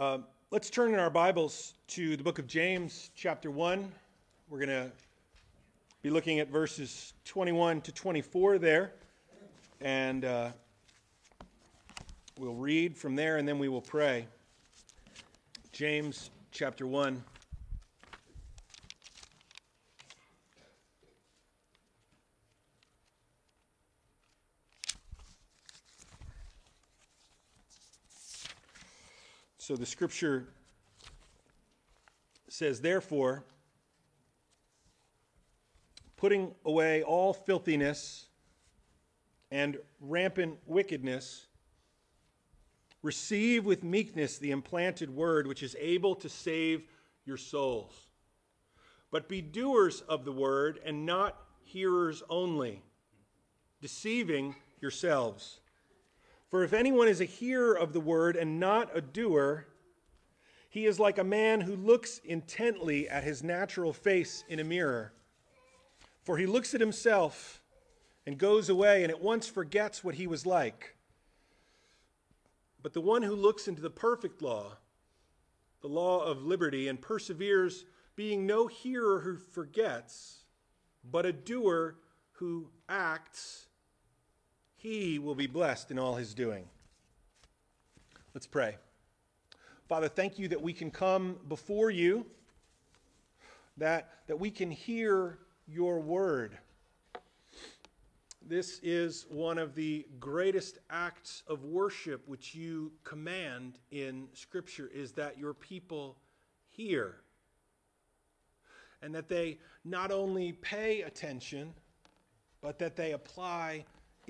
Um, let's turn in our Bibles to the book of James, chapter 1. We're going to be looking at verses 21 to 24 there. And uh, we'll read from there and then we will pray. James, chapter 1. So the scripture says, Therefore, putting away all filthiness and rampant wickedness, receive with meekness the implanted word which is able to save your souls. But be doers of the word and not hearers only, deceiving yourselves. For if anyone is a hearer of the word and not a doer, he is like a man who looks intently at his natural face in a mirror. For he looks at himself and goes away and at once forgets what he was like. But the one who looks into the perfect law, the law of liberty, and perseveres, being no hearer who forgets, but a doer who acts, he will be blessed in all his doing. Let's pray. Father, thank you that we can come before you, that, that we can hear your word. This is one of the greatest acts of worship which you command in Scripture is that your people hear. And that they not only pay attention, but that they apply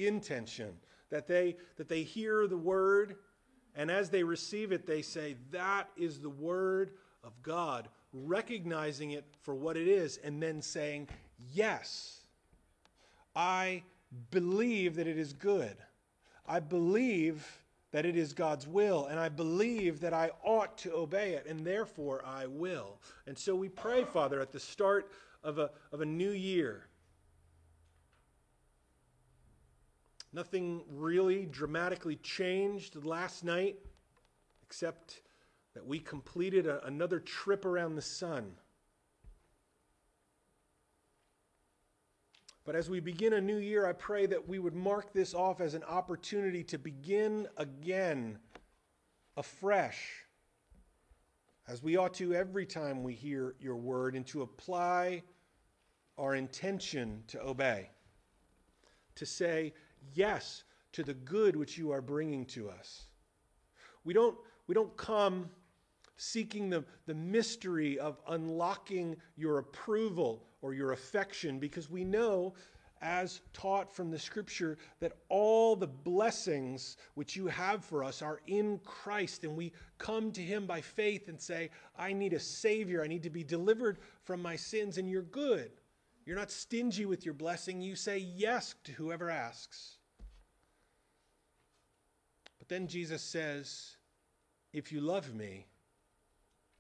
intention, that they, that they hear the word, and as they receive it, they say, That is the word of God, recognizing it for what it is, and then saying, Yes, I believe that it is good. I believe that it is God's will, and I believe that I ought to obey it, and therefore I will. And so we pray, Father, at the start of a, of a new year Nothing really dramatically changed last night, except that we completed a, another trip around the sun. But as we begin a new year, I pray that we would mark this off as an opportunity to begin again afresh, as we ought to every time we hear your word, and to apply our intention to obey. To say, yes to the good which you are bringing to us. We don't, we don't come seeking the, the mystery of unlocking your approval or your affection because we know, as taught from the scripture, that all the blessings which you have for us are in Christ. And we come to him by faith and say, I need a Savior. I need to be delivered from my sins. And you're good. You're not stingy with your blessing. You say yes to whoever asks. But then Jesus says, If you love me,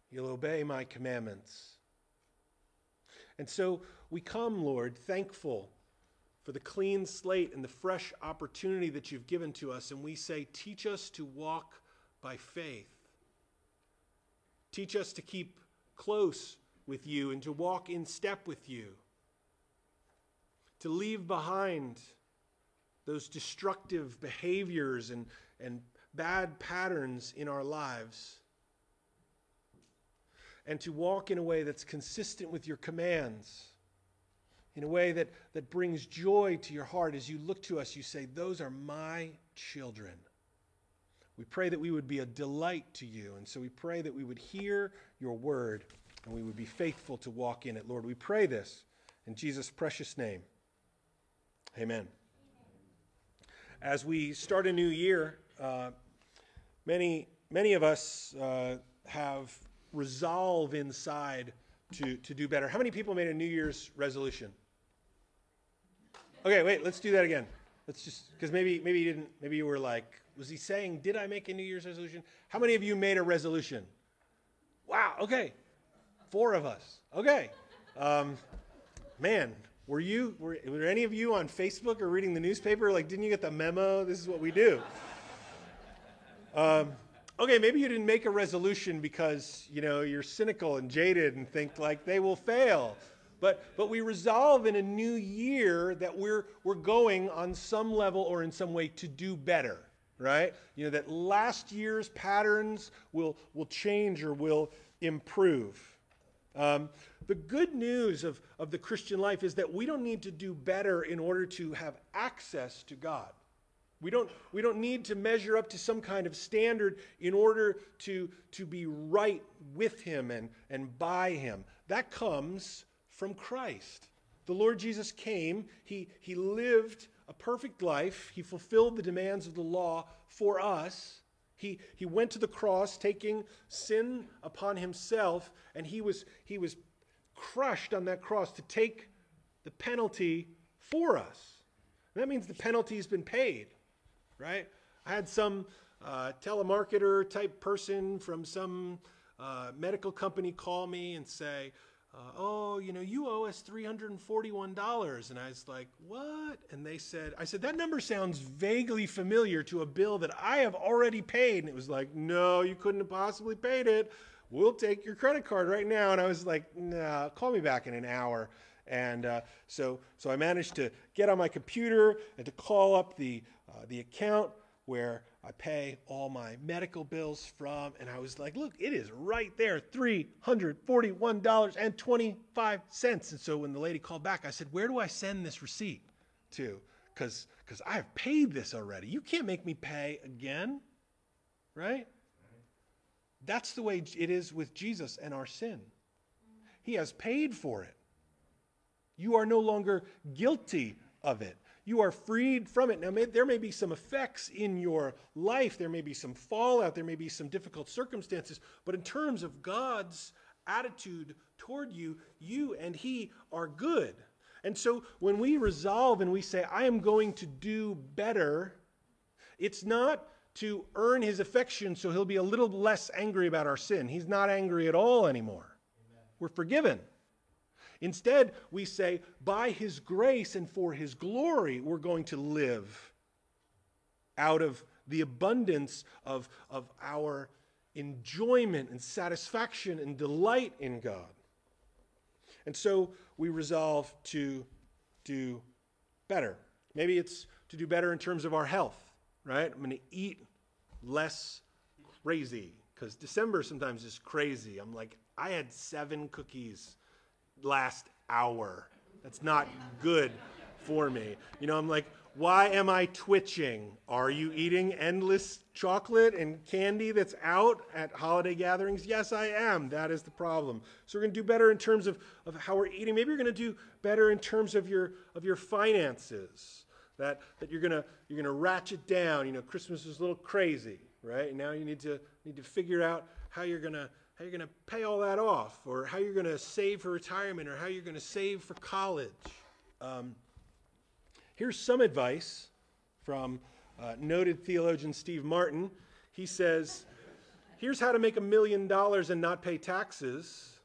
you'll obey my commandments. And so we come, Lord, thankful for the clean slate and the fresh opportunity that you've given to us. And we say, Teach us to walk by faith. Teach us to keep close with you and to walk in step with you to leave behind those destructive behaviors and, and bad patterns in our lives, and to walk in a way that's consistent with your commands, in a way that, that brings joy to your heart as you look to us, you say, Those are my children. We pray that we would be a delight to you. And so we pray that we would hear your word and we would be faithful to walk in it. Lord, we pray this in Jesus' precious name. Amen. As we start a new year, uh, many, many of us uh, have resolve inside to, to do better. How many people made a New Year's resolution? Okay, wait, let's do that again. Let's just, because maybe, maybe you didn't, maybe you were like, was he saying, did I make a New Year's resolution? How many of you made a resolution? Wow, okay. Four of us. Okay. Um, man, were you, were, were any of you on Facebook or reading the newspaper? Like, didn't you get the memo? This is what we do. Um, okay, maybe you didn't make a resolution because, you know, you're cynical and jaded and think like they will fail. But, but we resolve in a new year that we're, we're going on some level or in some way to do better, right? You know, that last year's patterns will, will change or will improve. Um, the good news of, of the Christian life is that we don't need to do better in order to have access to God. We don't, we don't need to measure up to some kind of standard in order to, to be right with Him and, and by Him. That comes from Christ. The Lord Jesus came, he, he lived a perfect life, He fulfilled the demands of the law for us. He, he went to the cross, taking sin upon Himself, and He was, he was crushed on that cross to take the penalty for us. that means the penalty has been paid right? I had some uh, telemarketer type person from some uh, medical company call me and say, uh, oh, you know, you owe us $341. And I was like, what? And they said, I said, that number sounds vaguely familiar to a bill that I have already paid. And it was like, no, you couldn't have possibly paid it. We'll take your credit card right now. And I was like, nah, call me back in an hour. And uh, so, so I managed to get on my computer and to call up the uh, the account where I pay all my medical bills from. And I was like, look, it is right there $341.25. And so when the lady called back, I said, where do I send this receipt to? Because I've paid this already. You can't make me pay again, right? That's the way it is with Jesus and our sin. He has paid for it. You are no longer guilty of it. You are freed from it. Now, may, there may be some effects in your life, there may be some fallout, there may be some difficult circumstances, but in terms of God's attitude toward you, you and He are good. And so when we resolve and we say, I am going to do better, it's not to earn his affection so he'll be a little less angry about our sin. He's not angry at all anymore. Amen. We're forgiven. Instead, we say, by His grace and for His glory, we're going to live out of the abundance of, of our enjoyment and satisfaction and delight in God. And so we resolve to do better. Maybe it's to do better in terms of our health, right? I'm going to eat less crazy because December sometimes is crazy. I'm like, I had seven cookies last hour. That's not good for me. You know, I'm like, why am I twitching? Are you eating endless chocolate and candy that's out at holiday gatherings? Yes, I am. That is the problem. So we're going to do better in terms of, of how we're eating. Maybe you're going to do better in terms of your of your finances. That that you're gonna you're gonna ratchet down. You know, Christmas is a little crazy, right? Now you need to need to figure out how you're gonna how you're going to pay all that off, or how you're going to save for retirement, or how you're going to save for college. Um, here's some advice from uh, noted theologian Steve Martin. He says, Here's how to make a million dollars and not pay taxes.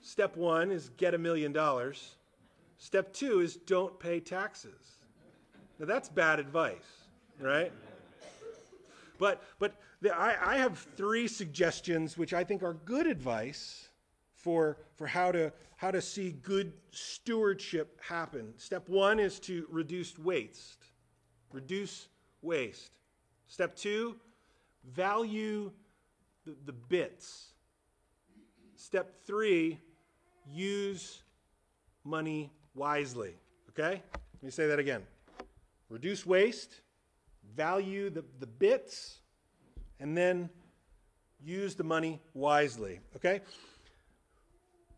Step one is get a million dollars. Step two is don't pay taxes. Now, that's bad advice, right? But, but I, I have three suggestions which I think are good advice for, for how, to, how to see good stewardship happen. Step one is to reduce waste. Reduce waste. Step two, value the, the bits. Step three, use money wisely. Okay? Let me say that again. Reduce waste, value the, the bits, and then use the money wisely. Okay?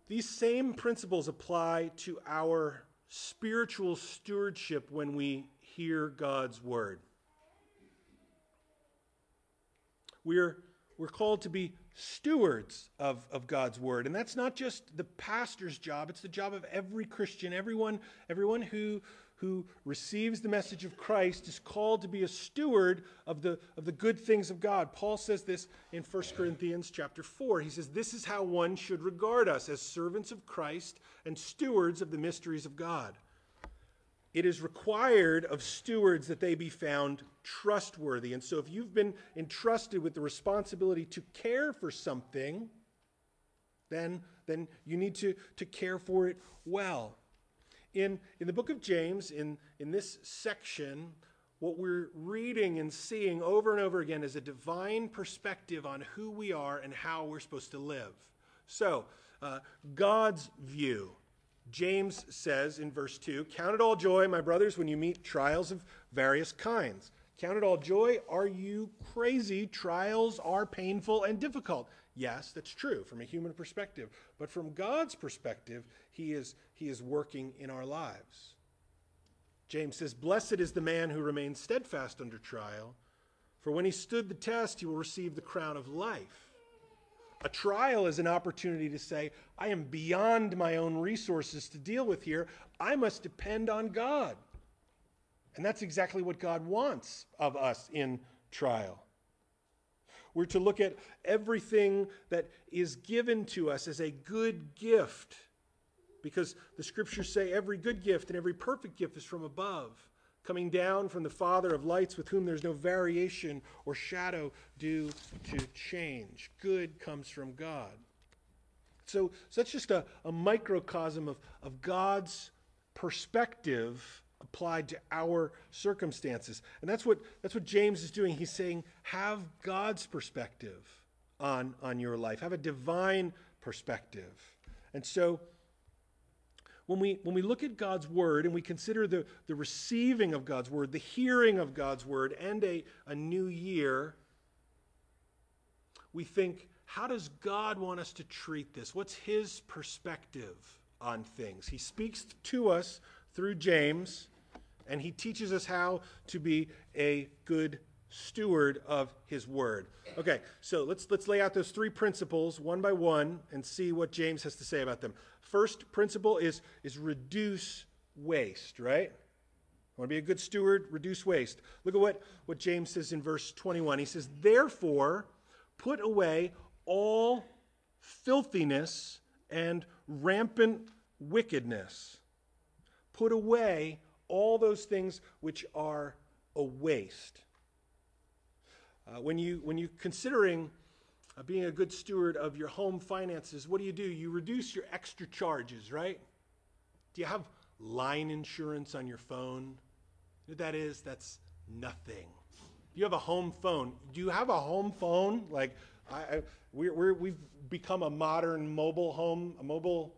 These same principles apply to our spiritual stewardship when we hear God's word. We're, we're called to be stewards of, of God's word. And that's not just the pastor's job, it's the job of every Christian, everyone, everyone who, who receives the message of Christ is called to be a steward of the, of the good things of God. Paul says this in 1 Corinthians chapter 4. He says, This is how one should regard us as servants of Christ and stewards of the mysteries of God. it is required of stewards that they be found trustworthy. And so, if you've been entrusted with the responsibility to care for something, then, then you need to, to care for it well. In, in the book of James, in, in this section, what we're reading and seeing over and over again is a divine perspective on who we are and how we're supposed to live. So, uh, God's view. James says in verse 2 Count it all joy, my brothers, when you meet trials of various kinds. Count it all joy. Are you crazy? Trials are painful and difficult. Yes, that's true from a human perspective. But from God's perspective, He is, he is working in our lives. James says, Blessed is the man who remains steadfast under trial, for when he stood the test, he will receive the crown of life. A trial is an opportunity to say, I am beyond my own resources to deal with here. I must depend on God. And that's exactly what God wants of us in trial. We're to look at everything that is given to us as a good gift because the scriptures say every good gift and every perfect gift is from above, coming down from the Father of lights, with whom there's no variation or shadow due to change. Good comes from God. So, so that's just a, a microcosm of, of God's perspective applied to our circumstances. And that's what, that's what James is doing. He's saying, have God's perspective on, on your life, have a divine perspective. And so, when we, when we look at God's word and we consider the, the receiving of God's word, the hearing of God's word, and a, a new year, we think, how does God want us to treat this? What's his perspective on things? He speaks to us through James, and he teaches us how to be a good steward of his word. Okay, so let's let's lay out those three principles one by one and see what James has to say about them. First principle is is reduce waste, right? Want to be a good steward, reduce waste. Look at what, what James says in verse 21. He says, Therefore, put away all filthiness and rampant wickedness. Put away all those things which are a waste. Uh, when, you, when you're considering uh, being a good steward of your home finances, what do you do? You reduce your extra charges, right? Do you have line insurance on your phone? What that is, that's nothing. You have a home phone. Do you have a home phone? Like, I, I we're, we're, we've become a modern mobile home, a mobile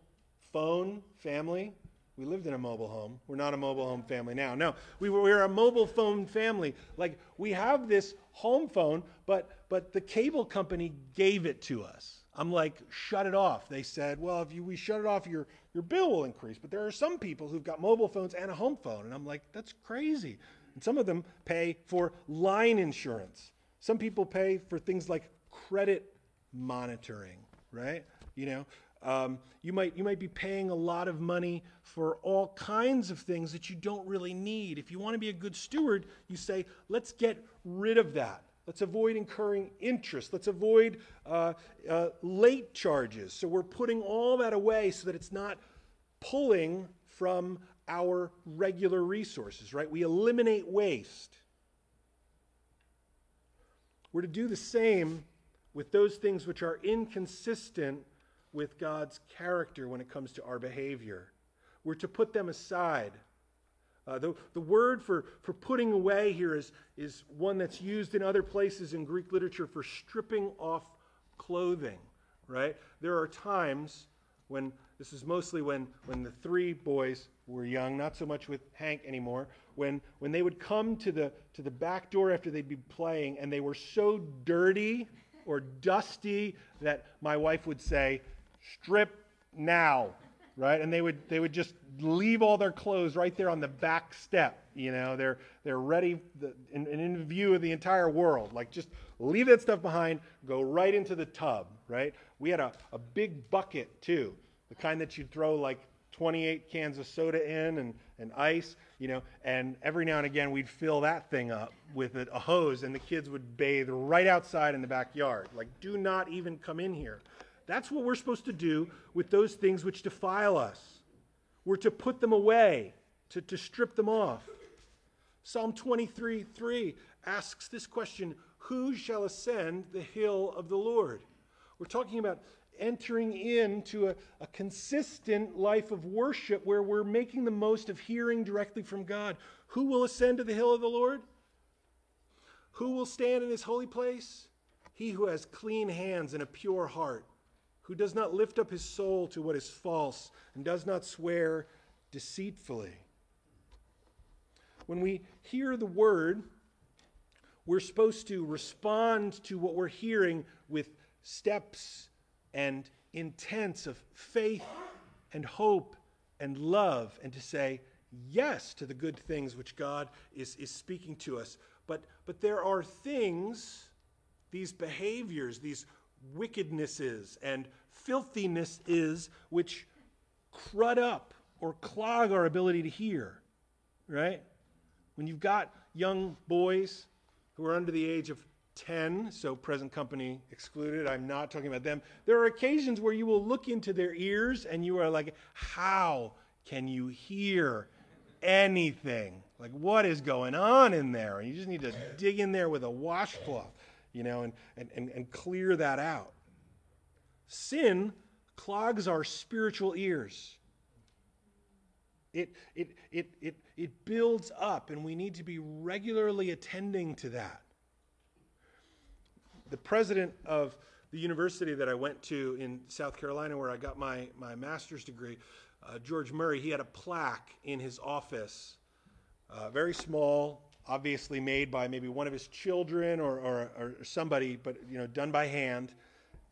phone family. We lived in a mobile home. We're not a mobile home family now. No, we were, we were a mobile phone family. Like we have this home phone, but but the cable company gave it to us. I'm like, shut it off. They said, well, if you, we shut it off, your your bill will increase. But there are some people who've got mobile phones and a home phone, and I'm like, that's crazy. And some of them pay for line insurance. Some people pay for things like credit monitoring, right? You know, um, you, might, you might be paying a lot of money for all kinds of things that you don't really need. If you want to be a good steward, you say, let's get rid of that. Let's avoid incurring interest. Let's avoid uh, uh, late charges. So we're putting all that away so that it's not pulling from our regular resources, right? We eliminate waste. We're to do the same with those things which are inconsistent with God's character when it comes to our behavior. We're to put them aside. Uh, the, the word for, for putting away here is, is one that's used in other places in Greek literature for stripping off clothing, right? There are times when, this is mostly when, when the three boys were young, not so much with Hank anymore, when, when they would come to the, to the back door after they'd be playing and they were so dirty or dusty that my wife would say, strip now, right? And they would they would just leave all their clothes right there on the back step. You know, they're they're ready the, in, in view of the entire world. Like just leave that stuff behind, go right into the tub, right? We had a, a big bucket too, the kind that you'd throw like 28 cans of soda in and, and ice, you know, and every now and again we'd fill that thing up with a, a hose and the kids would bathe right outside in the backyard. Like, do not even come in here. That's what we're supposed to do with those things which defile us. We're to put them away. to, to strip them off. Psalm 23 3 asks this question Who shall ascend the hill of the Lord? We're talking about entering into a, a, consistent life of worship where we're making the most of hearing directly from God. Who will ascend to the hill of the Lord? Who will stand in his holy place? He who has clean hands and a pure heart, who does not lift up his soul to what is false and does not swear deceitfully. When we hear the word, we're supposed to respond to what we're hearing with steps and intents of faith and hope and love, and to say yes to the good things which God is, is speaking to us. But, but there are things, these behaviors, these wickednesses and filthiness is, which crud up or clog our ability to hear, right? When you've got young boys who are under the age of 10, so present company excluded, I'm not talking about them. There are occasions where you will look into their ears and you are like, how can you hear anything? Like, what is going on in there? And you just need to dig in there with a washcloth, you know, and, and, and, and clear that out. Sin clogs our spiritual ears. It, it, it, it, it builds up, and we need to be regularly attending to that. The president of the university that I went to in South Carolina, where I got my, my master's degree, uh, George Murray, he had a plaque in his office, uh, very small, obviously made by maybe one of his children or, or, or somebody, but you know, done by hand,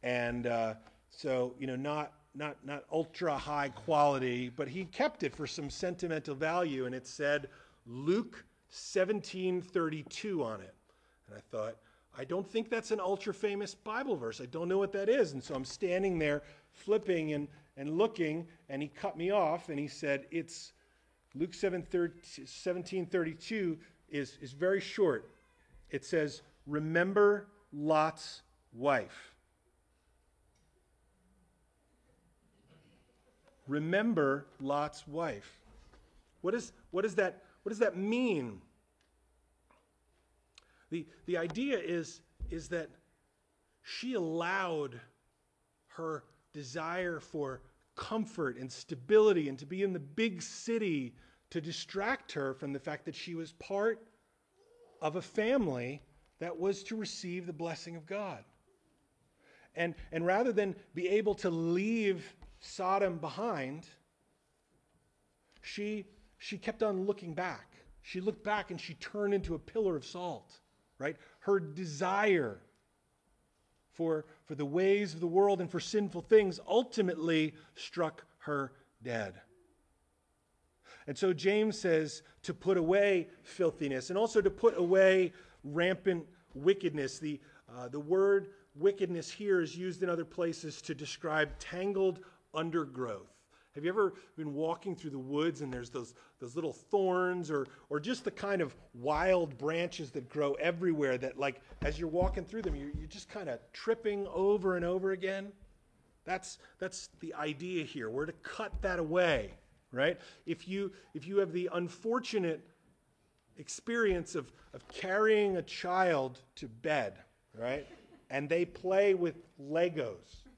and uh, so you know, not not not ultra high quality, but he kept it for some sentimental value, and it said Luke 17:32 on it. And I thought, I don't think that's an ultra famous Bible verse. I don't know what that is. And so I'm standing there flipping and, and looking, and he cut me off and he said, It's Luke 7, 17:32 is, is very short. It says, Remember Lot's wife. Remember Lot's wife. What, is, what, is that, what does that mean? The, the idea is, is that she allowed her desire for comfort and stability and to be in the big city to distract her from the fact that she was part of a family that was to receive the blessing of God. And, and rather than be able to leave Sodom behind, she, she kept on looking back. She looked back and she turned into a pillar of salt, right? Her desire for, for the ways of the world and for sinful things ultimately struck her dead. And so James says to put away filthiness and also to put away rampant wickedness. The, uh, the word wickedness here is used in other places to describe tangled undergrowth. Have you ever been walking through the woods and there's those, those little thorns or, or just the kind of wild branches that grow everywhere that, like, as you're walking through them, you're, you're just kind of tripping over and over again? That's, that's the idea here. We're to cut that away, right? If you, if you have the unfortunate experience of, of carrying a child to bed, right? And they play with Legos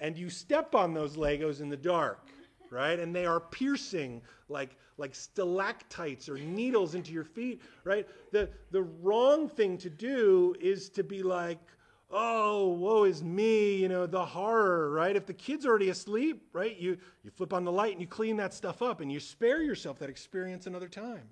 and you step on those Legos in the dark, right? And they are piercing like, like stalactites or needles into your feet, right? The, the wrong thing to do is to be like, oh, woe is me, you know, the horror, right? If the kid's already asleep, right, you, you flip on the light and you clean that stuff up and you spare yourself that experience another time.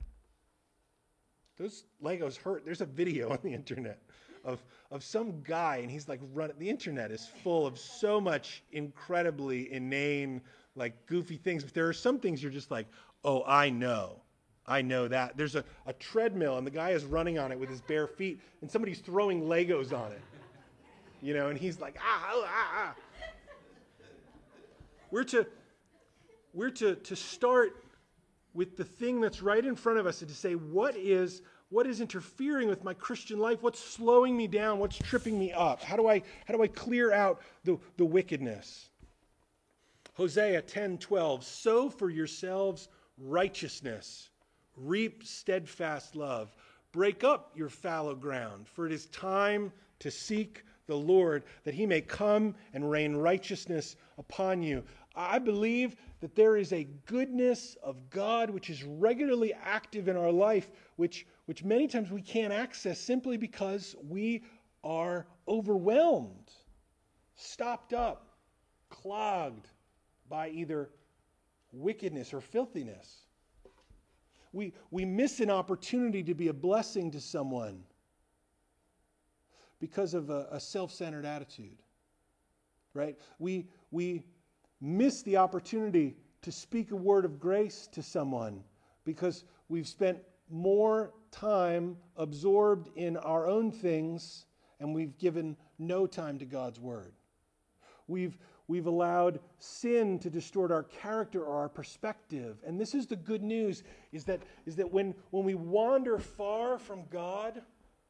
Those Legos hurt. There's a video on the internet of, of some guy, and he's like running. The internet is full of so much incredibly inane, like goofy things. But there are some things you're just like, oh, I know. I know that. There's a, a treadmill, and the guy is running on it with his bare feet, and somebody's throwing Legos on it. You know, and he's like, ah, ah, ah. We're to, we're to, to start with the thing that's right in front of us and to say, what is what is interfering with my Christian life? What's slowing me down? What's tripping me up? How do I, how do I clear out the, the wickedness? Hosea 10 12. Sow for yourselves righteousness, reap steadfast love. Break up your fallow ground, for it is time to seek the Lord, that he may come and rain righteousness upon you. I believe that there is a goodness of God which is regularly active in our life, which, which many times we can't access simply because we are overwhelmed, stopped up, clogged by either wickedness or filthiness. We, we miss an opportunity to be a blessing to someone because of a, a self centered attitude, right? We, we miss the opportunity to speak a word of grace to someone because we've spent more time absorbed in our own things and we've given no time to God's word. We've, we've allowed sin to distort our character or our perspective. And this is the good news is that, is that when, when we wander far from God,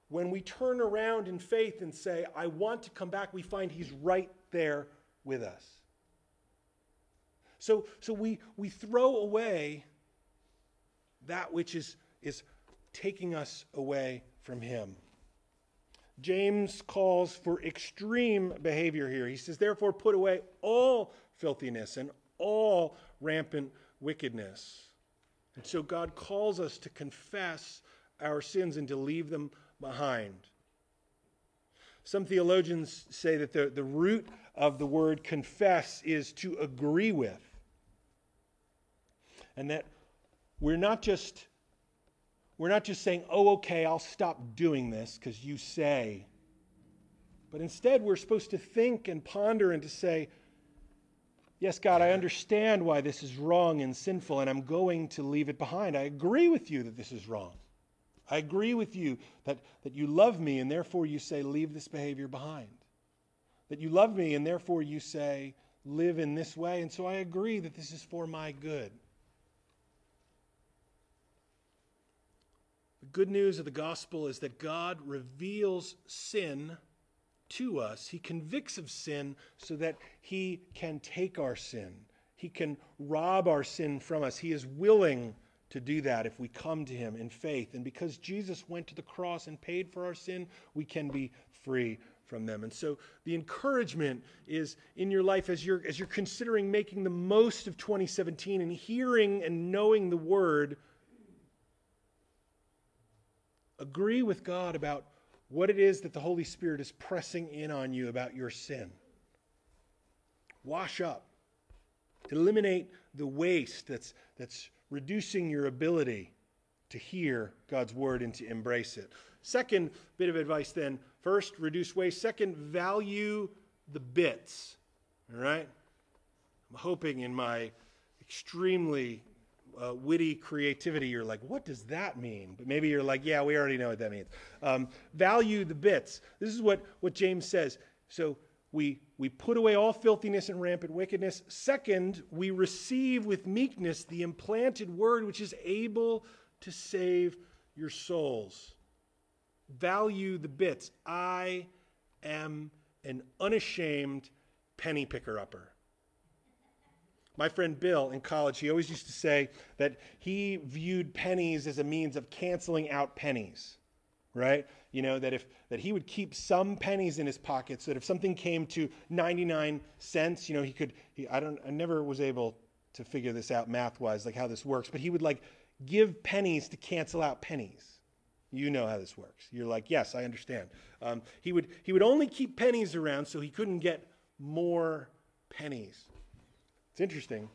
when we turn around in faith and say, I want to come back, we find He's right there with us. So, so we, we throw away that which is, is taking us away from Him. James calls for extreme behavior here. He says, Therefore, put away all filthiness and all rampant wickedness. And so God calls us to confess our sins and to leave them behind. Some theologians say that the, the root of the word confess is to agree with. And that we're not just we're not just saying, oh, okay, I'll stop doing this because you say. But instead, we're supposed to think and ponder and to say, yes, God, I understand why this is wrong and sinful, and I'm going to leave it behind. I agree with you that this is wrong. I agree with you that, that you love me, and therefore you say, leave this behavior behind. That you love me, and therefore you say, live in this way. And so I agree that this is for my good. Good news of the gospel is that God reveals sin to us. He convicts of sin so that He can take our sin. He can rob our sin from us. He is willing to do that if we come to Him in faith. And because Jesus went to the cross and paid for our sin, we can be free from them. And so the encouragement is in your life as you're as you're considering making the most of 2017 and hearing and knowing the word Agree with God about what it is that the Holy Spirit is pressing in on you about your sin. Wash up. Eliminate the waste that's, that's reducing your ability to hear God's word and to embrace it. Second bit of advice then first, reduce waste. Second, value the bits. All right? I'm hoping in my extremely uh, witty creativity, you're like, what does that mean? But maybe you're like, yeah, we already know what that means. Um, value the bits. This is what, what James says. So we, we put away all filthiness and rampant wickedness. Second, we receive with meekness the implanted word which is able to save your souls. Value the bits. I am an unashamed penny picker upper. My friend Bill in college, he always used to say that he viewed pennies as a means of canceling out pennies, right? You know, that if that he would keep some pennies in his pocket so that if something came to 99 cents, you know, he could he, I don't I never was able to figure this out math-wise like how this works, but he would like give pennies to cancel out pennies. You know how this works. You're like, yes, I understand. Um, he would he would only keep pennies around so he couldn't get more pennies. It's interesting.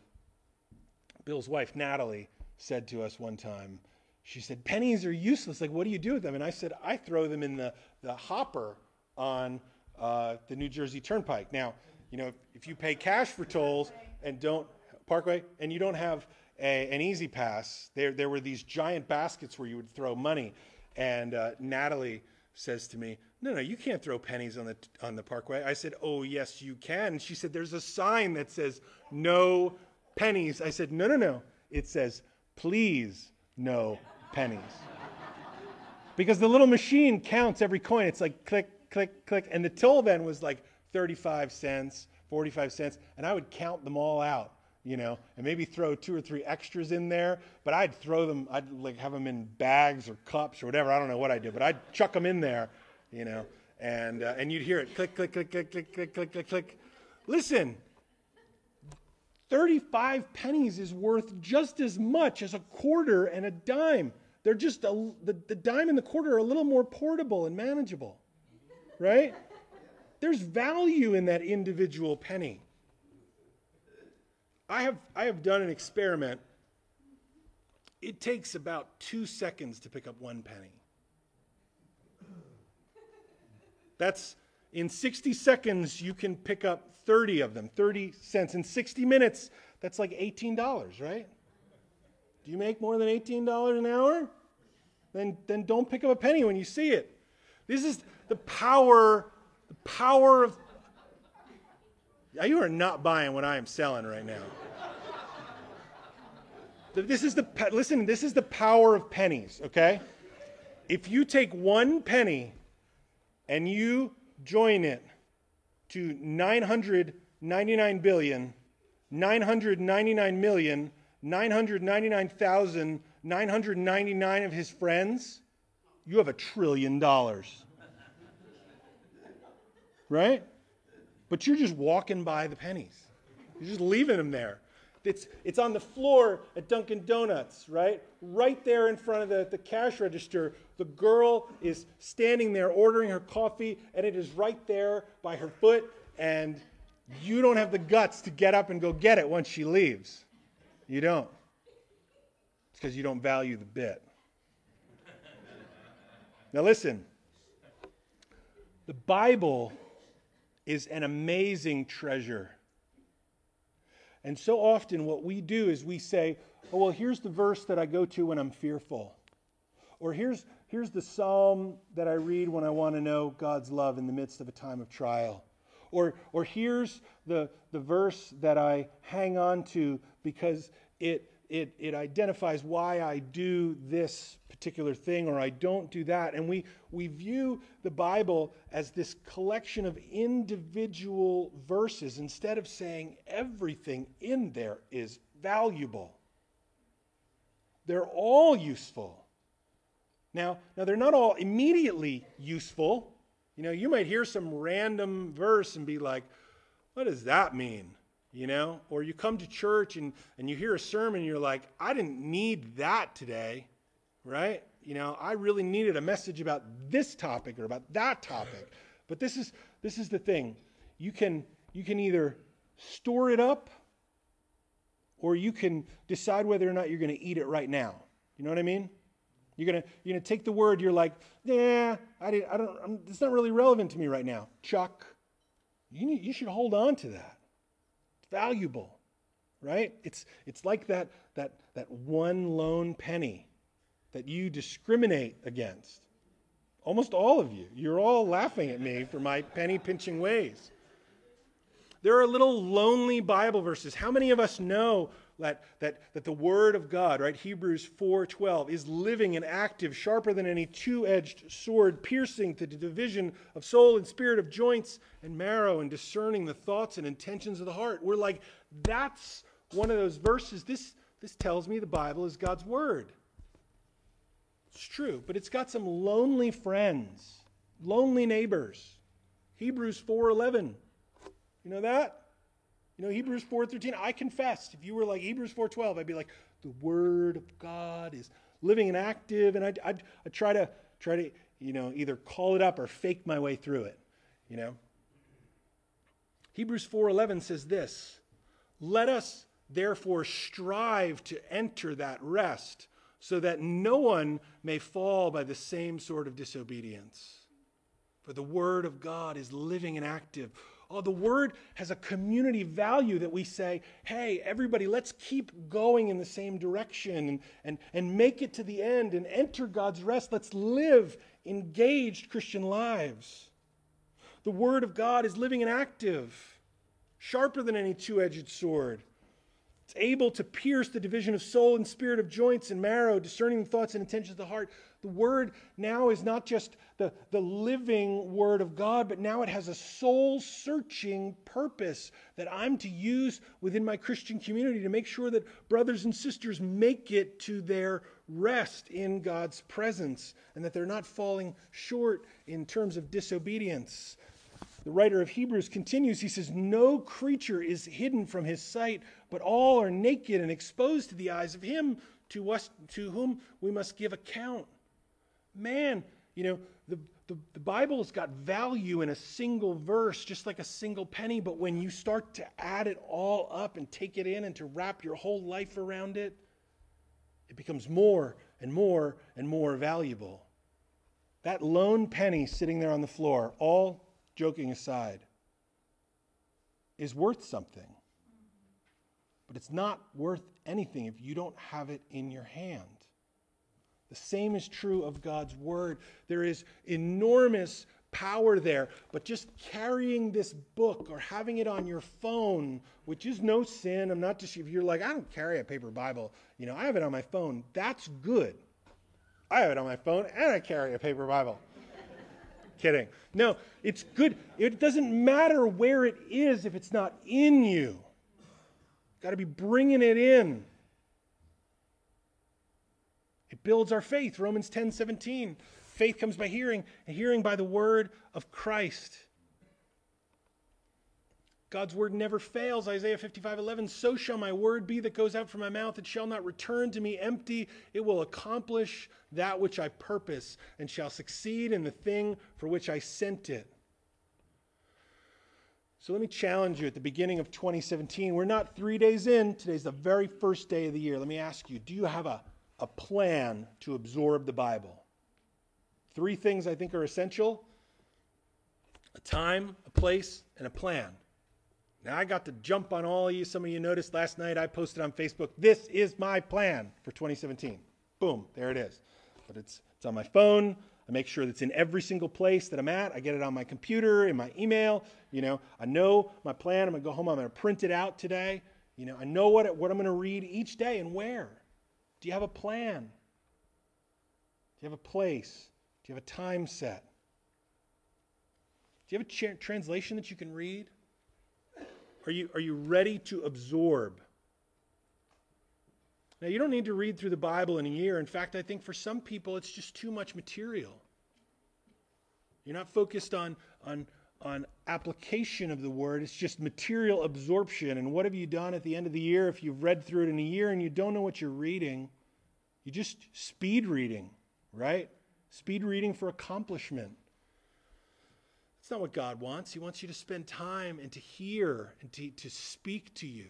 Bill's wife, Natalie, said to us one time, she said, Pennies are useless. Like, what do you do with them? And I said, I throw them in the, the hopper on uh, the New Jersey Turnpike. Now, you know, if, if, you pay cash for tolls and don't, Parkway, and you don't have a, an E-ZPass, there, there were these giant baskets where you would throw money. And uh, Natalie says to me, no, no, you can't throw pennies on the, on the parkway. I said, oh, yes, you can. She said, there's a sign that says, no pennies. I said, no, no, no. It says, please, no pennies. because the little machine counts every coin. It's like click, click, click. And the toll then was like 35 cents, 45 cents. And I would count them all out you know, and maybe throw two or three extras in there. But I'd throw them, I'd like have them in bags or cups or whatever. I don't know what I do, but I'd chuck them in there, you know, and uh, and you'd hear it click, click, click, click, click, click, click, click, click. Listen, 35 pennies is worth just as much as a quarter and a dime. They're just a, the, the dime and the quarter are a little more portable and manageable, right? There's value in that individual penny. I have, I have done an experiment. It takes about two seconds to pick up one penny. That's in 60 seconds, you can pick up 30 of them, 30 cents. In 60 minutes, that's like $18, right? Do you make more than $18 an hour? Then, then don't pick up a penny when you see it. This is the power, the power of. You are not buying what I am selling right now. This is the listen. This is the power of pennies. Okay, if you take one penny and you join it to 999 billion, 999 million, 999,999 of his friends, you have a trillion dollars. right? But you're just walking by the pennies. You're just leaving them there. It's, it's on the floor at Dunkin' Donuts, right? Right there in front of the, the cash register. The girl is standing there ordering her coffee, and it is right there by her foot, and you don't have the guts to get up and go get it once she leaves. You don't. It's because you don't value the bit. Now, listen the Bible is an amazing treasure. And so often, what we do is we say, oh, well, here's the verse that I go to when I'm fearful. Or here's, here's the psalm that I read when I want to know God's love in the midst of a time of trial. Or, or here's the, the verse that I hang on to because it, it, it identifies why I do this particular thing or I don't do that. And we, we view the Bible as this collection of individual verses instead of saying everything in there is valuable. They're all useful. Now, now they're not all immediately useful. You know, you might hear some random verse and be like, what does that mean? You know? Or you come to church and, and you hear a sermon and you're like, I didn't need that today, right? You know, I really needed a message about this topic or about that topic. But this is this is the thing. You can you can either store it up or you can decide whether or not you're going to eat it right now. You know what I mean? You're gonna you're gonna take the word. You're like, yeah, I didn't I don't. I'm, it's not really relevant to me right now. Chuck, you need, you should hold on to that valuable, right? It's, it's like that, that, that one lone penny that you discriminate against. Almost all of you. You're all laughing at me for my penny pinching ways. There are little lonely Bible verses. How many of us know that, that, that the Word of God, right, Hebrews 4.12, is living and active, sharper than any two-edged sword, piercing to the division of soul and spirit, of joints and marrow, and discerning the thoughts and intentions of the heart. We're like, that's one of those verses. This, this tells me the Bible is God's Word. It's true, but it's got some lonely friends, lonely neighbors. Hebrews 4.11. You know that? You know, Hebrews 4.13, I confessed. If you were like Hebrews 4.12, I'd be like, the word of God is living and active, and I'd, I'd, I'd try to, try to, you know, either call it up or fake my way through it, you know. Hebrews 4.11 says this, let us therefore strive to enter that rest so that no one may fall by the same sort of disobedience. For the word of God is living and active Oh, the word has a community value that we say, hey, everybody, let's keep going in the same direction and, and, and make it to the end and enter God's rest. Let's live engaged Christian lives. The word of God is living and active, sharper than any two edged sword. It's able to pierce the division of soul and spirit, of joints and marrow, discerning the thoughts and intentions of the heart. The word now is not just the, the living word of God, but now it has a soul searching purpose that I'm to use within my Christian community to make sure that brothers and sisters make it to their rest in God's presence and that they're not falling short in terms of disobedience. The writer of Hebrews continues. He says, No creature is hidden from his sight, but all are naked and exposed to the eyes of him to, us, to whom we must give account. Man, you know, the, the, the Bible's got value in a single verse, just like a single penny, but when you start to add it all up and take it in and to wrap your whole life around it, it becomes more and more and more valuable. That lone penny sitting there on the floor, all joking aside, is worth something. But it's not worth anything if you don't have it in your hand. The same is true of God's Word. There is enormous power there, but just carrying this book or having it on your phone, which is no sin. I'm not just, if you're like, I don't carry a paper Bible, you know, I have it on my phone. That's good. I have it on my phone and I carry a paper Bible. Kidding. No, it's good. It doesn't matter where it is if it's not in you. Got to be bringing it in. It builds our faith. Romans 10 17. Faith comes by hearing, and hearing by the word of Christ. God's word never fails. Isaiah 55 11. So shall my word be that goes out from my mouth. It shall not return to me empty. It will accomplish that which I purpose and shall succeed in the thing for which I sent it. So let me challenge you at the beginning of 2017. We're not three days in. Today's the very first day of the year. Let me ask you do you have a, a plan to absorb the Bible? Three things I think are essential a time, a place, and a plan. Now, I got to jump on all of you. Some of you noticed last night I posted on Facebook, this is my plan for 2017. Boom, there it is. But it's, it's on my phone. I make sure that's in every single place that I'm at. I get it on my computer, in my email. You know, I know my plan. I'm to go home. I'm to print it out today. You know, I know what, what I'm to read each day and where. Do you have a plan? Do you have a place? Do you have a time set? Do you have a translation that you can read? Are you, are you ready to absorb? Now, you don't need to read through the Bible in a year. In fact, I think for some people it's just too much material. You're not focused on, on, on application of the word, it's just material absorption. And what have you done at the end of the year if you've read through it in a year and you don't know what you're reading? You just speed reading, right? Speed reading for accomplishment. That's not what God wants. He wants you to spend time and to hear and to, to speak to you.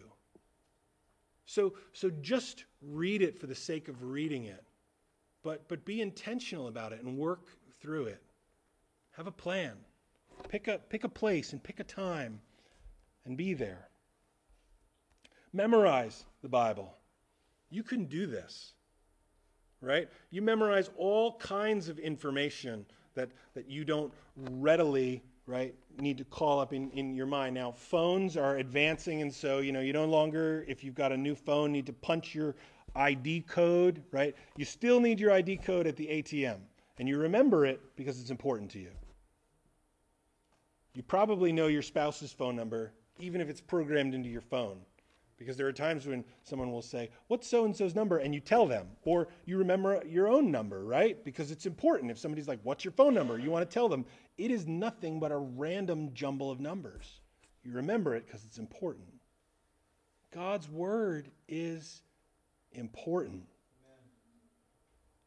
So, so just read it for the sake of reading it, but, but be intentional about it and work through it. Have a plan. Pick a, pick a place and pick a time and be there. Memorize the Bible. You can do this, right? You memorize all kinds of information that, that you don't readily right need to call up in, in your mind. Now phones are advancing and so you know you no longer if you've got a new phone need to punch your id code right? You still need your id code at the atm and you remember it because it's important to you. You probably know your spouse's phone number even if it's programmed into your phone because there are times when someone will say, What's so and so's number? And you tell them. Or you remember your own number, right? Because it's important. If somebody's like, What's your phone number? You want to tell them. It is nothing but a random jumble of numbers. You remember it because it's important. God's word is important.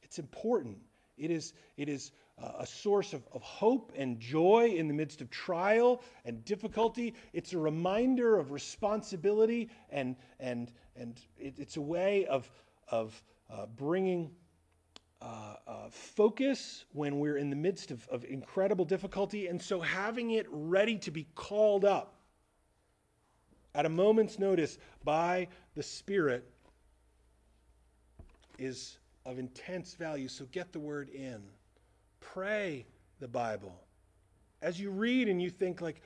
It's important. It is, it is a source of, of hope and joy in the midst of trial and difficulty. It's a reminder of responsibility, and, and, and it, it's a way of, of uh, bringing uh, uh, focus when we're in the midst of, of incredible difficulty. And so having it ready to be called up at a moment's notice by the Spirit is of intense value. So get the word in pray the Bible. As you read and you think, like,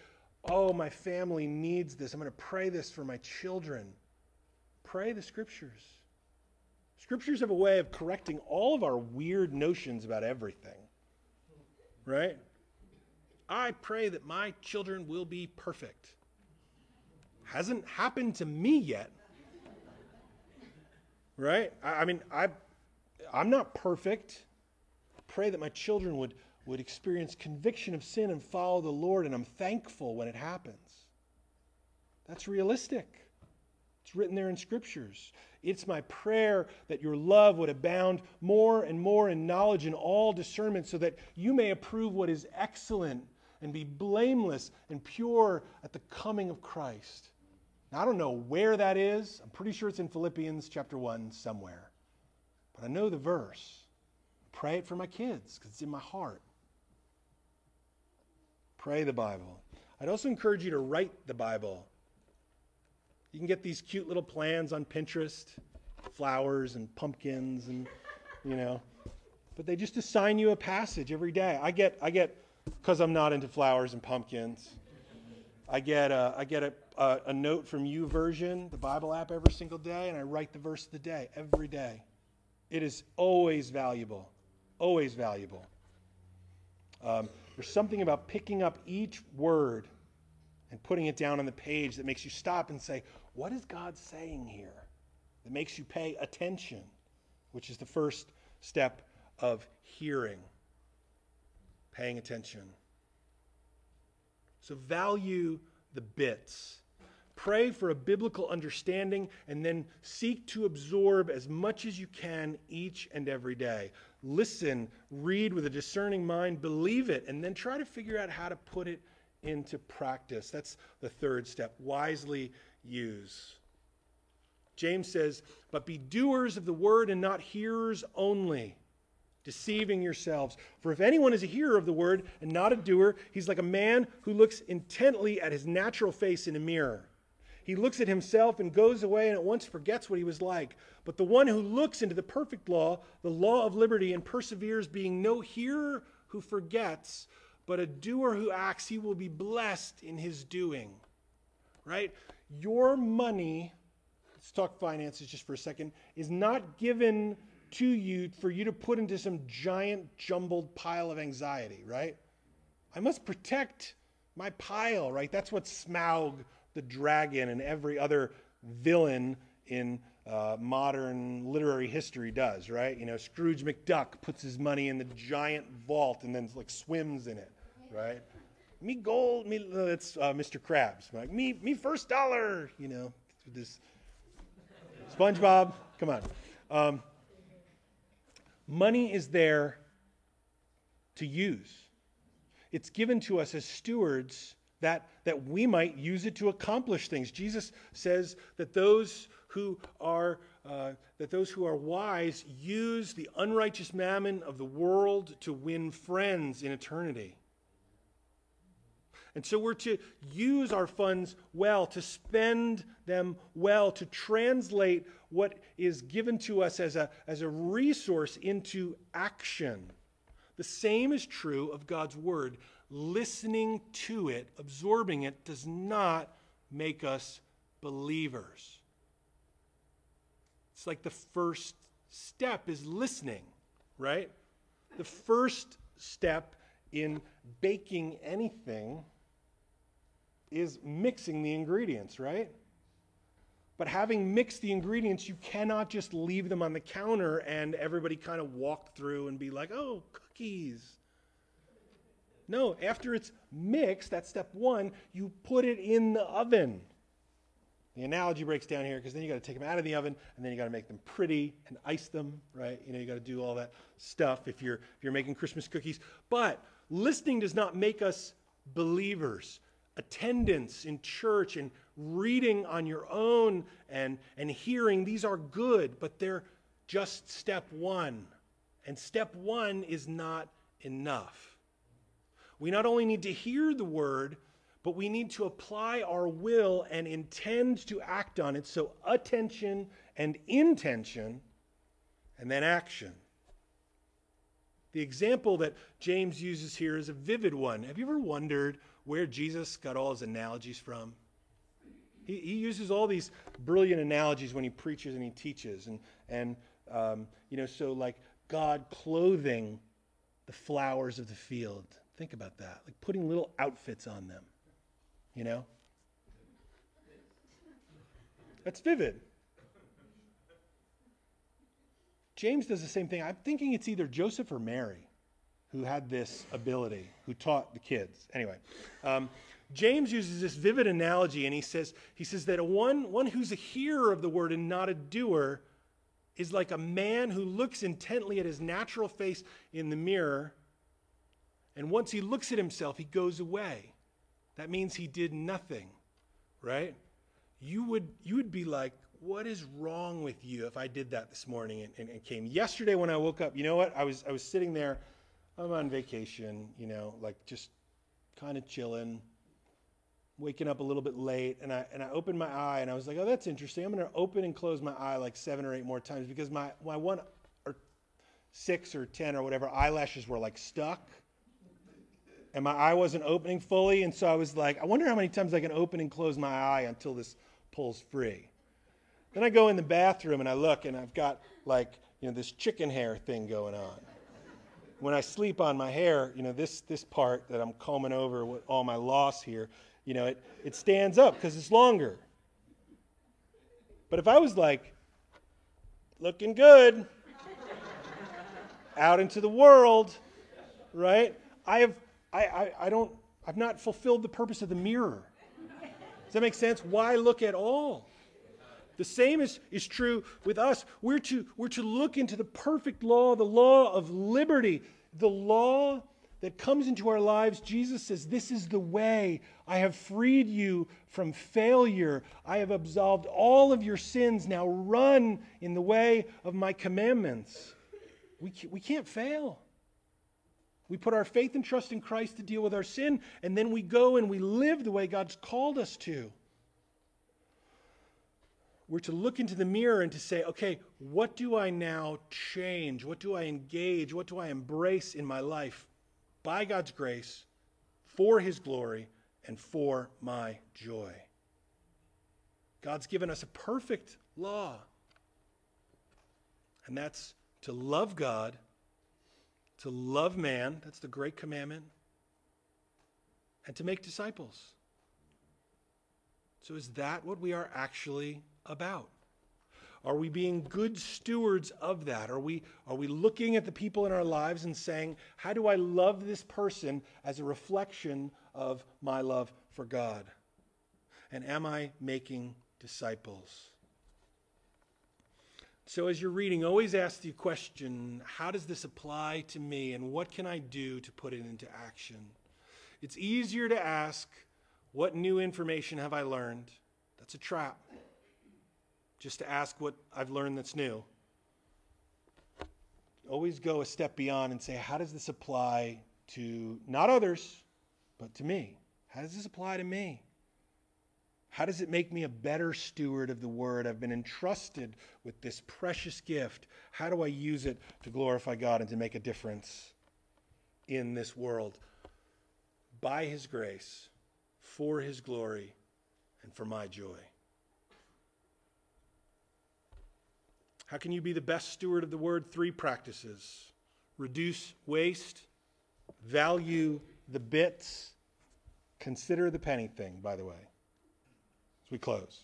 oh, my family needs this, I'm going to pray this for my children. pray the scriptures. Scriptures have a way of correcting all of our weird notions about everything. Right? I pray that my children will be perfect. Hasn't happened to me yet. Right? I, I mean, I, I'm not perfect. Pray that my children would, would experience conviction of sin and follow the Lord, and I'm thankful when it happens. That's realistic. It's written there in scriptures. It's my prayer that your love would abound more and more in knowledge and all discernment, so that you may approve what is excellent and be blameless and pure at the coming of Christ. Now, I don't know where that is. I'm pretty sure it's in Philippians chapter 1 somewhere. But I know the verse. Pray it for my kids because it's in my heart. Pray the Bible. I'd also encourage you to write the Bible. You can get these cute little plans on Pinterest, flowers and pumpkins and you know, but they just assign you a passage every day. I get I get because I'm not into flowers and pumpkins. I get a, I get a, a, a note from YouVersion, the Bible app, every single day, and I write the verse of the day every day. It is always valuable, always valuable. Um, there's something about picking up each word and putting it down on the page that makes you stop and say, What is God saying here? That makes you pay attention, which is the first step of hearing paying attention. So value the bits. Pray for a biblical understanding and then seek to absorb as much as you can each and every day. Listen, read with a discerning mind, believe it, and then try to figure out how to put it into practice. That's the third step. Wisely use. James says, But be doers of the word and not hearers only deceiving yourselves. For if anyone is a hearer of the word and not a doer, he's like a man who looks intently at his natural face in a mirror. He looks at himself and goes away and at once forgets what he was like. But the one who looks into the perfect law, the law of liberty, and perseveres, being no hearer who forgets, but a doer who acts, he will be blessed in his doing. Right? Your money, let's talk finances just for a second, is not given to you for you to put into some giant jumbled pile of anxiety, right? I must protect my pile, right? That's what Smaug the dragon and every other villain in uh, modern literary history does, right? You know, Scrooge McDuck puts his money in the giant vault and then like swims in it, right? Me gold, me that's uh, Mr. Krabs, like me me first dollar, you know, this SpongeBob, come on. Um, Money is there to use. It's given to us as stewards that, that we might use it to accomplish things. Jesus says that those who are uh, that those who are wise use the unrighteous mammon of the world to win friends in eternity. And so we're to use our funds well, to spend them well, to translate what is given to us as a, as a resource into action. The same is true of God's Word. Listening to it, absorbing it, does not make us believers. It's like the first step is listening, right? The first step in baking anything is mixing the ingredients, right? But having mixed the ingredients, you cannot just leave them on the counter and everybody kind of walk through and be like, oh, cookies. No, after it's mixed, that's step one, you put it in the oven. The analogy breaks down here because then you got to take them out of the oven and then you got to make them pretty and ice them, right? You know, you got to do all that stuff if you're if you're making Christmas cookies. But listening does not make us believers attendance in church and reading on your own and, and hearing, these are good, but they're just step one. And step one is not enough. We not only need to hear the word, but we need to apply our will and intend to act on it. So, attention and intention, and then action. The example that James uses here is a vivid one. Have you ever wondered where Jesus got all his analogies from? He, he uses all these brilliant analogies when he preaches and he teaches. And, and um, you know, so like God clothing the flowers of the field. Think about that. Like putting little outfits on them, you know? That's vivid. James does the same thing. I'm thinking it's either Joseph or Mary who had this ability, who taught the kids. Anyway, um, James uses this vivid analogy, and he says, he says that one, one who's a hearer of the word and not a doer is like a man who looks intently at his natural face in the mirror, and once he looks at himself, he goes away. That means he did nothing, right? You would, you would be like, what is wrong with you if I did that this morning and, and, and came? Yesterday when I woke up, you know what? I was, I was sitting there, I'm on vacation, you know, like just kind of chilling, waking up a little bit late and I, and I opened my eye and I was like, oh, that's interesting. I'm going to open and close my eye like seven or eight more times because my, my one or six or 10 or whatever eyelashes were like stuck and my eye wasn't opening fully. And so I was like, I wonder how many times I can open and close my eye until this pulls free. Then I go in the bathroom and I look and I've got like, you know, this chicken hair thing going on. When I sleep on my hair, you know, this, this part that I'm combing over with all my loss here, you know, it, it stands up because it's longer. But if I was like, looking good, out into the world, right? I have, I, I, I don't, I've not fulfilled the purpose of the mirror. Does that make sense? Why look at all? The same is, is true with us. We're to, we're to look into the perfect law, the law of liberty, the law that comes into our lives, Jesus says, This is the way. I have freed you from failure. I have absolved all of your sins. Now run in the way of my commandments. We, we can't fail. We put our faith and trust in Christ to deal with our sin, and then we go and we live the way God's called us to. We're to look into the mirror and to say, okay, what do I now change? What do I engage? What do I embrace in my life by God's grace, for His glory, and for my joy. God's given us a perfect law, and that's to love God, to love man, that's the great commandment, and to make disciples. So, is that what we are actually about? Are we being good stewards of that? Are we, are we looking at the people in our lives and saying, How do I love this person as a reflection of my love for God? And am I making disciples? So, as you're reading, always ask the question how does this apply to me, and what can I do to put it into action? It's easier to ask, What new information have I learned? That's a trap just to ask what I've learned that's new. Always go a step beyond and say, how does this apply to not others, but to me? How does this apply to me? How does it make me a better steward of the word? I've been entrusted with this precious gift. How do I use it to glorify God and to make a difference in this world? By his grace, for his glory, and for my joy. How can you be the best steward of the word? Three practices reduce waste, value the bits, consider the penny thing, by the way, as we close.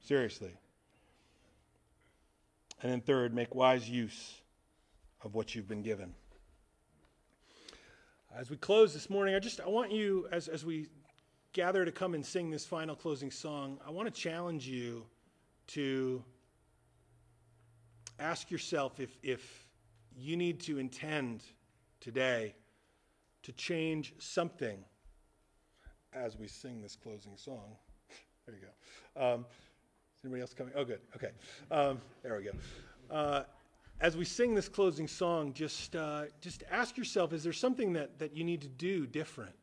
Seriously. And then third, make wise use of what you've been given. As we close this morning, I just I want you as as we gather to come and sing this final closing song, I want to challenge you to ask yourself if, if you need to intend today to change something as we sing this closing song. There you go. Um, is anybody else coming? Oh, good. Okay. Um, there we go. Uh, as we sing this closing song, just, uh, just ask yourself is there something that, that you need to do different?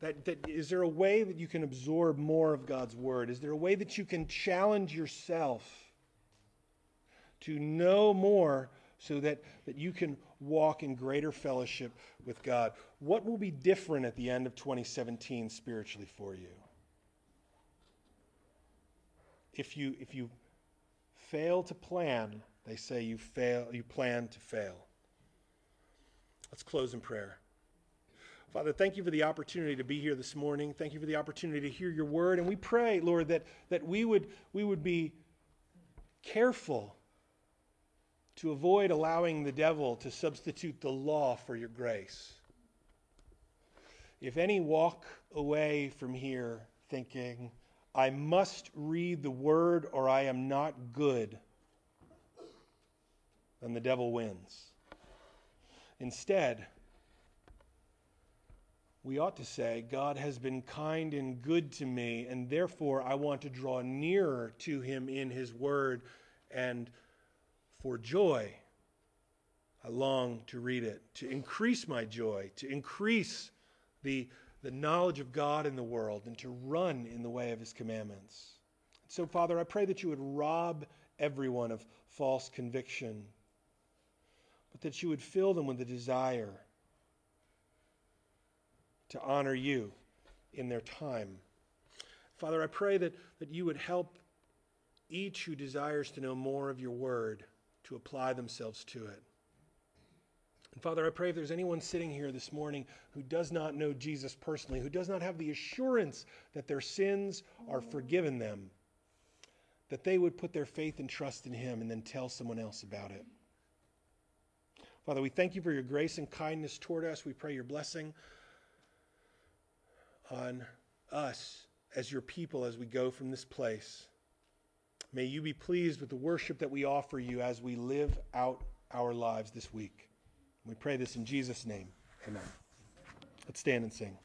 That, that, is there a way that you can absorb more of God's word? Is there a way that you can challenge yourself? to know more so that, that you can walk in greater fellowship with God. What will be different at the end of 2017 spiritually for you? If you, if you fail to plan, they say you fail, you plan to fail. Let's close in prayer. Father, thank you for the opportunity to be here this morning. Thank you for the opportunity to hear your word. And we pray, Lord, that, that we, would, we would be careful to avoid allowing the devil to substitute the law for your grace. If any walk away from here thinking, I must read the word or I am not good, then the devil wins. Instead, we ought to say, God has been kind and good to me, and therefore I want to draw nearer to him in his word, and for joy, I long to read it, to increase my joy, to increase the, the knowledge of God in the world, and to run in the way of his commandments. So, Father, I pray that you would rob everyone of false conviction, but that you would fill them with a desire to honor you in their time. Father, I pray that, that you would help each who desires to know more of your word to apply themselves to it. And Father, I pray if there's anyone sitting here this morning who does not know Jesus personally, who does not have the assurance that their sins are forgiven them, that they would put their faith and trust in Him and then tell someone else about it. Father, we thank you for your grace and kindness toward us. We pray your blessing on us as your people as we go from this place. May you be pleased with the worship that we offer you as we live out our lives this week. We pray this in Jesus' name. Amen. Let's stand and sing.